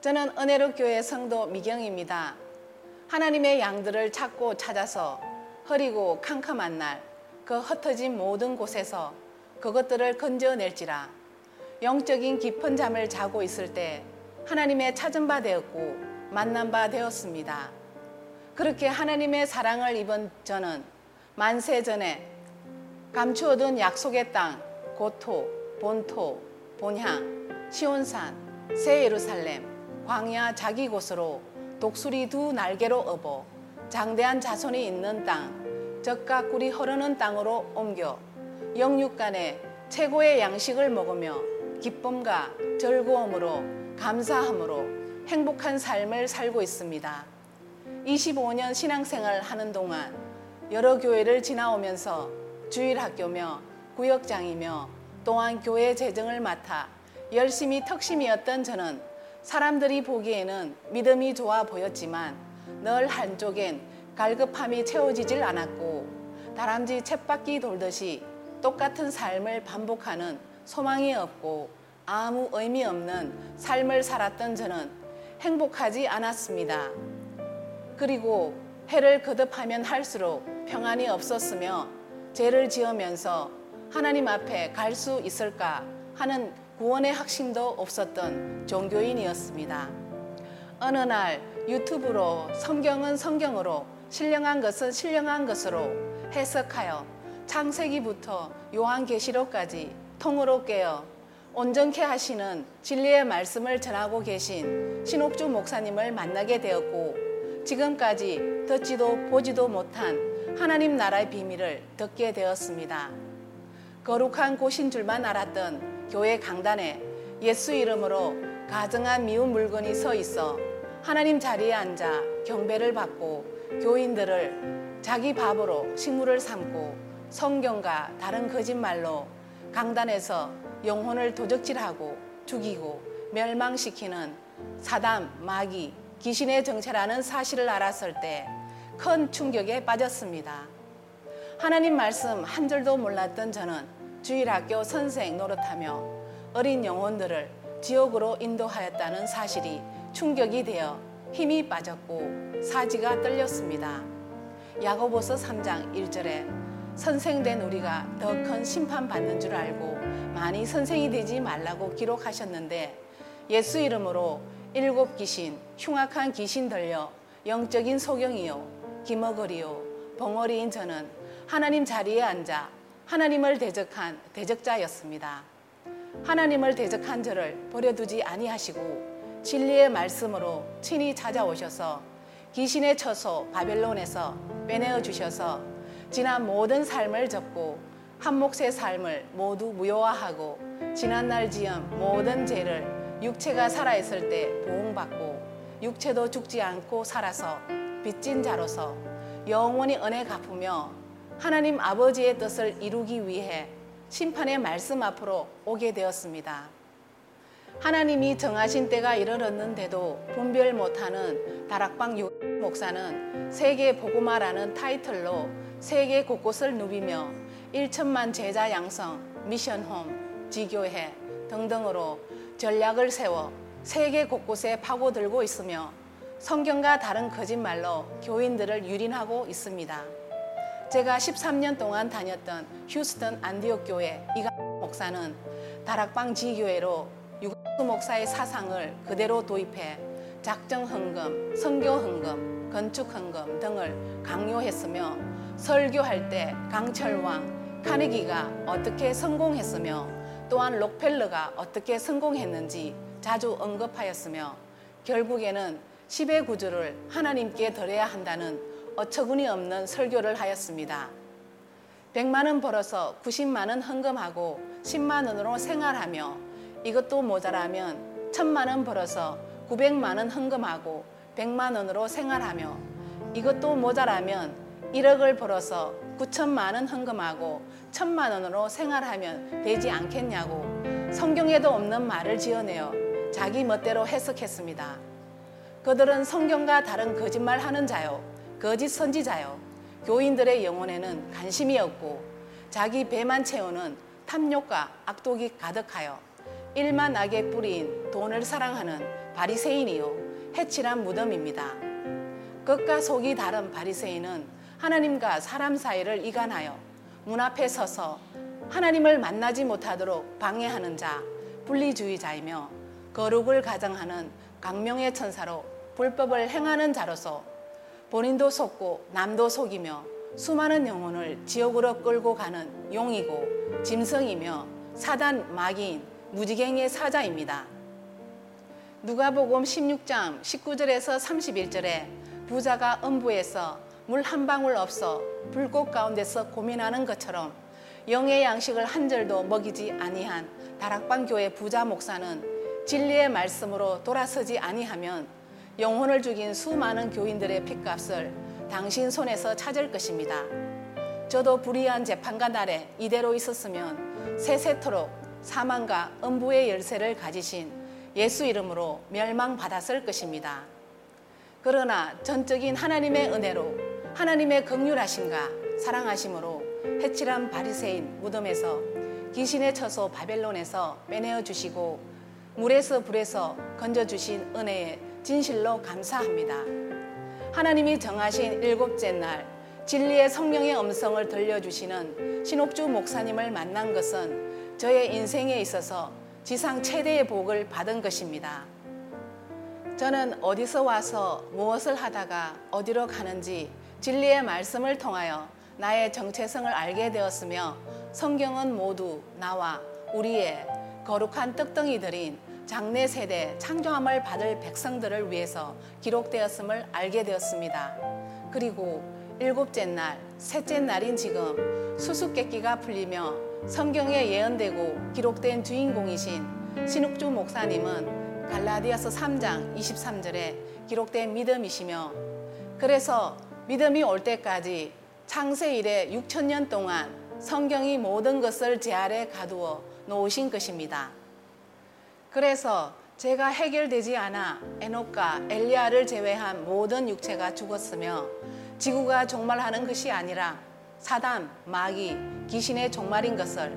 저는 은혜로 교회 성도 미경입니다. 하나님의 양들을 찾고 찾아서 흐리고 캄캄한 날, 그 흩어진 모든 곳에서 그것들을 건져낼지라. 영적인 깊은 잠을 자고 있을 때 하나님의 찾은 바 되었고 만난 바 되었습니다. 그렇게 하나님의 사랑을 입은 저는 만세 전에 감추어둔 약속의 땅, 고토, 본토, 본향, 시온산, 새 예루살렘, 광야 자기 곳으로 독수리 두 날개로 업어 장대한 자손이 있는 땅, 젖과 꿀이 흐르는 땅으로 옮겨 영육간에 최고의 양식을 먹으며 기쁨과 즐거움으로 감사함으로 행복한 삶을 살고 있습니다. 25년 신앙생활 하는 동안 여러 교회를 지나오면서 주일학교며 구역장이며 또한 교회 재정을 맡아 열심히 턱심이었던 저는 사람들이 보기에는 믿음이 좋아 보였지만 늘 한쪽엔 갈급함이 채워지질 않았고 다람쥐 쳇바퀴 돌듯이 똑같은 삶을 반복하는 소망이 없고 아무 의미 없는 삶을 살았던 저는 행복하지 않았습니다. 그리고 해를 거듭하면 할수록 평안이 없었으며 죄를 지으면서 하나님 앞에 갈 수 있을까 하는 구원의 확신도 없었던 종교인이었습니다. 어느 날 유튜브로 성경은 성경으로 신령한 것은 신령한 것으로 해석하여 창세기부터 요한계시록까지 통으로 깨어 온전케 하시는 진리의 말씀을 전하고 계신 신옥주 목사님을 만나게 되었고 지금까지 듣지도 보지도 못한 하나님 나라의 비밀을 듣게 되었습니다. 거룩한 곳인 줄만 알았던 교회 강단에 예수 이름으로 가정한 미운 물건이 서 있어 하나님 자리에 앉아 경배를 받고 교인들을 자기 밥으로 식물을 삼고 성경과 다른 거짓말로 강단에서 영혼을 도적질하고 죽이고 멸망시키는 사담, 마귀, 귀신의 정체라는 사실을 알았을 때 큰 충격에 빠졌습니다. 하나님 말씀 한 줄도 몰랐던 저는 주일학교 선생 노릇하며 어린 영혼들을 지옥으로 인도하였다는 사실이 충격이 되어 힘이 빠졌고 사지가 떨렸습니다. 야고보서 3장 1절에 선생된 우리가 더 큰 심판 받는 줄 알고 많이 선생이 되지 말라고 기록하셨는데 예수 이름으로 일곱 귀신, 흉악한 귀신 들려 영적인 소경이요 기머거리요 벙어리인 저는 하나님 자리에 앉아 하나님을 대적한 대적자였습니다. 하나님을 대적한 저를 버려두지 아니하시고 진리의 말씀으로 친히 찾아오셔서 귀신의 처소 바벨론에서 빼내어 주셔서 지난 모든 삶을 접고 한 몫의 삶을 모두 무효화하고 지난 날 지은 모든 죄를 육체가 살아있을 때 보응받고 육체도 죽지 않고 살아서 빚진 자로서 영원히 은혜 갚으며 하나님 아버지의 뜻을 이루기 위해 심판의 말씀 앞으로 오게 되었습니다. 하나님이 정하신 때가 이르렀는데도 분별 못하는 다락방 유 목사는 세계 복음화라는 타이틀로 세계 곳곳을 누비며 1천만 제자 양성, 미션홈, 지교회 등등으로 전략을 세워 세계 곳곳에 파고들고 있으며 성경과 다른 거짓말로 교인들을 유린하고 있습니다. 제가 13년 동안 다녔던 휴스턴 안디옥 교회 이가 목사는 다락방 지교회로 유가수 목사의 사상을 그대로 도입해 작정 헌금, 선교 헌금, 건축 헌금 등을 강요했으며 설교할 때 강철왕 카네기가 어떻게 성공했으며 또한 록펠러가 어떻게 성공했는지 자주 언급하였으며 결국에는 10의 구주를 하나님께 드려야 한다는 어처구니 없는 설교를 하였습니다. 100만 원 벌어서 90만 원 헌금하고 10만 원으로 생활하며 이것도 모자라면 1000만 원 벌어서 900만 원 헌금하고 100만 원으로 생활하며 이것도 모자라면 1억을 벌어서 9천만 원 헌금하고 1000만 원으로 생활하면 되지 않겠냐고 성경에도 없는 말을 지어내어 자기 멋대로 해석했습니다. 그들은 성경과 다른 거짓말 하는 자요, 거짓 선지자요, 교인들의 영혼에는 관심이 없고 자기 배만 채우는 탐욕과 악독이 가득하여 일만 악에 뿌린 돈을 사랑하는 바리새인이요 해칠한 무덤입니다. 끝과 속이 다른 바리새인은 하나님과 사람 사이를 이간하여 문 앞에 서서 하나님을 만나지 못하도록 방해하는 자, 분리주의자이며 거룩을 가정하는 강명의 천사로 불법을 행하는 자로서 본인도 속고 남도 속이며 수많은 영혼을 지옥으로 끌고 가는 용이고 짐승이며 사단 마귀인 무지갱이의 사자입니다. 누가복음 16장 19절에서 31절에 부자가 음부에서 물 한 방울 없어 불꽃 가운데서 고민하는 것처럼 영의 양식을 한 절도 먹이지 아니한 다락방 교회 부자 목사는 진리의 말씀으로 돌아서지 아니하면 영혼을 죽인 수많은 교인들의 핏값을 당신 손에서 찾을 것입니다. 저도 불의한 재판관 날에 이대로 있었으면 세세토록 사망과 음부의 열쇠를 가지신 예수 이름으로 멸망받았을 것입니다. 그러나 전적인 하나님의 은혜로 하나님의 극률하심과 사랑하심으로 해칠한 바리새인 무덤에서 귀신의 처소 바벨론에서 빼내어 주시고 물에서 불에서 건져 주신 은혜에 진실로 감사합니다. 하나님이 정하신 일곱째 날 진리의 성령의 음성을 들려주시는 신옥주 목사님을 만난 것은 저의 인생에 있어서 지상 최대의 복을 받은 것입니다. 저는 어디서 와서 무엇을 하다가 어디로 가는지 진리의 말씀을 통하여 나의 정체성을 알게 되었으며 성경은 모두 나와 우리의 거룩한 떡덩이들인 장래 세대 창조함을 받을 백성들을 위해서 기록되었음을 알게 되었습니다. 그리고 일곱째 날, 셋째 날인 지금 수수께끼가 풀리며 성경에 예언되고 기록된 주인공이신 신욱주 목사님은 갈라디아서 3장 23절에 기록된 믿음이시며 그래서 믿음이 올 때까지 창세 이래 6천 년 동안 성경이 모든 것을 제 아래 가두어 놓으신 것입니다. 그래서 제가 해결되지 않아 에녹과 엘리야를 제외한 모든 육체가 죽었으며 지구가 종말하는 것이 아니라 사단, 마귀, 귀신의 종말인 것을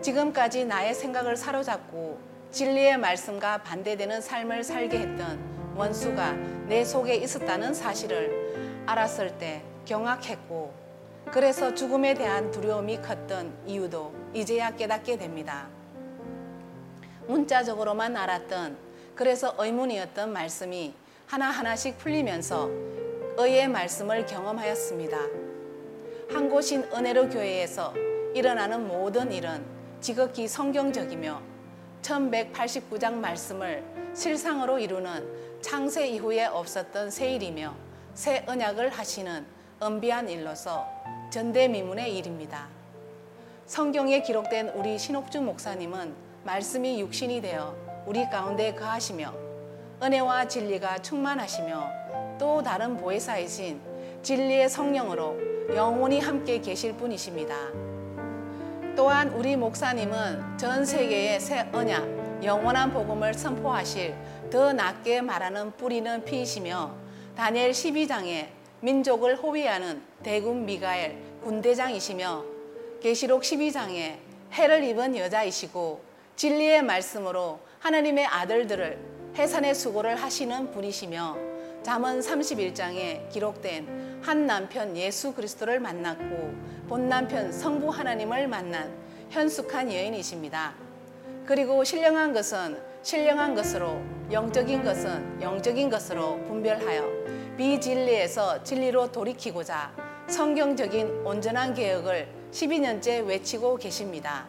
지금까지 나의 생각을 사로잡고 진리의 말씀과 반대되는 삶을 살게 했던 원수가 내 속에 있었다는 사실을 알았을 때 경악했고 그래서 죽음에 대한 두려움이 컸던 이유도 이제야 깨닫게 됩니다. 문자적으로만 알았던 그래서 의문이었던 말씀이 하나하나씩 풀리면서 의의 말씀을 경험하였습니다. 한 곳인 은혜로 교회에서 일어나는 모든 일은 지극히 성경적이며 1189장 말씀을 실상으로 이루는 창세 이후에 없었던 새 일이며 새 언약을 하시는 은비한 일로서 전대미문의 일입니다. 성경에 기록된 우리 신옥주 목사님은 말씀이 육신이 되어 우리 가운데 거하시며 은혜와 진리가 충만하시며 또 다른 보혜사이신 진리의 성령으로 영원히 함께 계실 분이십니다. 또한 우리 목사님은 전 세계의 새 언약, 영원한 복음을 선포하실 더 낮게 말하는 뿌리는 피이시며 다니엘 12장에 민족을 호위하는 대군 미가엘 군대장이시며 계시록 12장에 해를 입은 여자이시고 진리의 말씀으로 하나님의 아들들을 해산의 수고를 하시는 분이시며 잠언 31장에 기록된 한 남편 예수 그리스도를 만났고 본 남편 성부 하나님을 만난 현숙한 여인이십니다. 그리고 신령한 것은 신령한 것으로 영적인 것은 영적인 것으로 분별하여 비진리에서 진리로 돌이키고자 성경적인 온전한 개혁을 12년째 외치고 계십니다.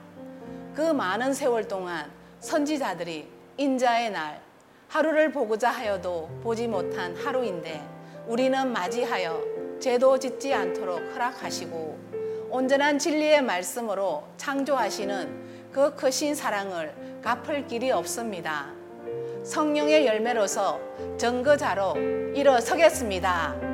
그 많은 세월 동안 선지자들이 인자의 날 하루를 보고자 하여도 보지 못한 하루인데 우리는 맞이하여 죄도 짓지 않도록 허락하시고 온전한 진리의 말씀으로 창조하시는 그 크신 사랑을 갚을 길이 없습니다. 성령의 열매로서 증거자로 일어서겠습니다.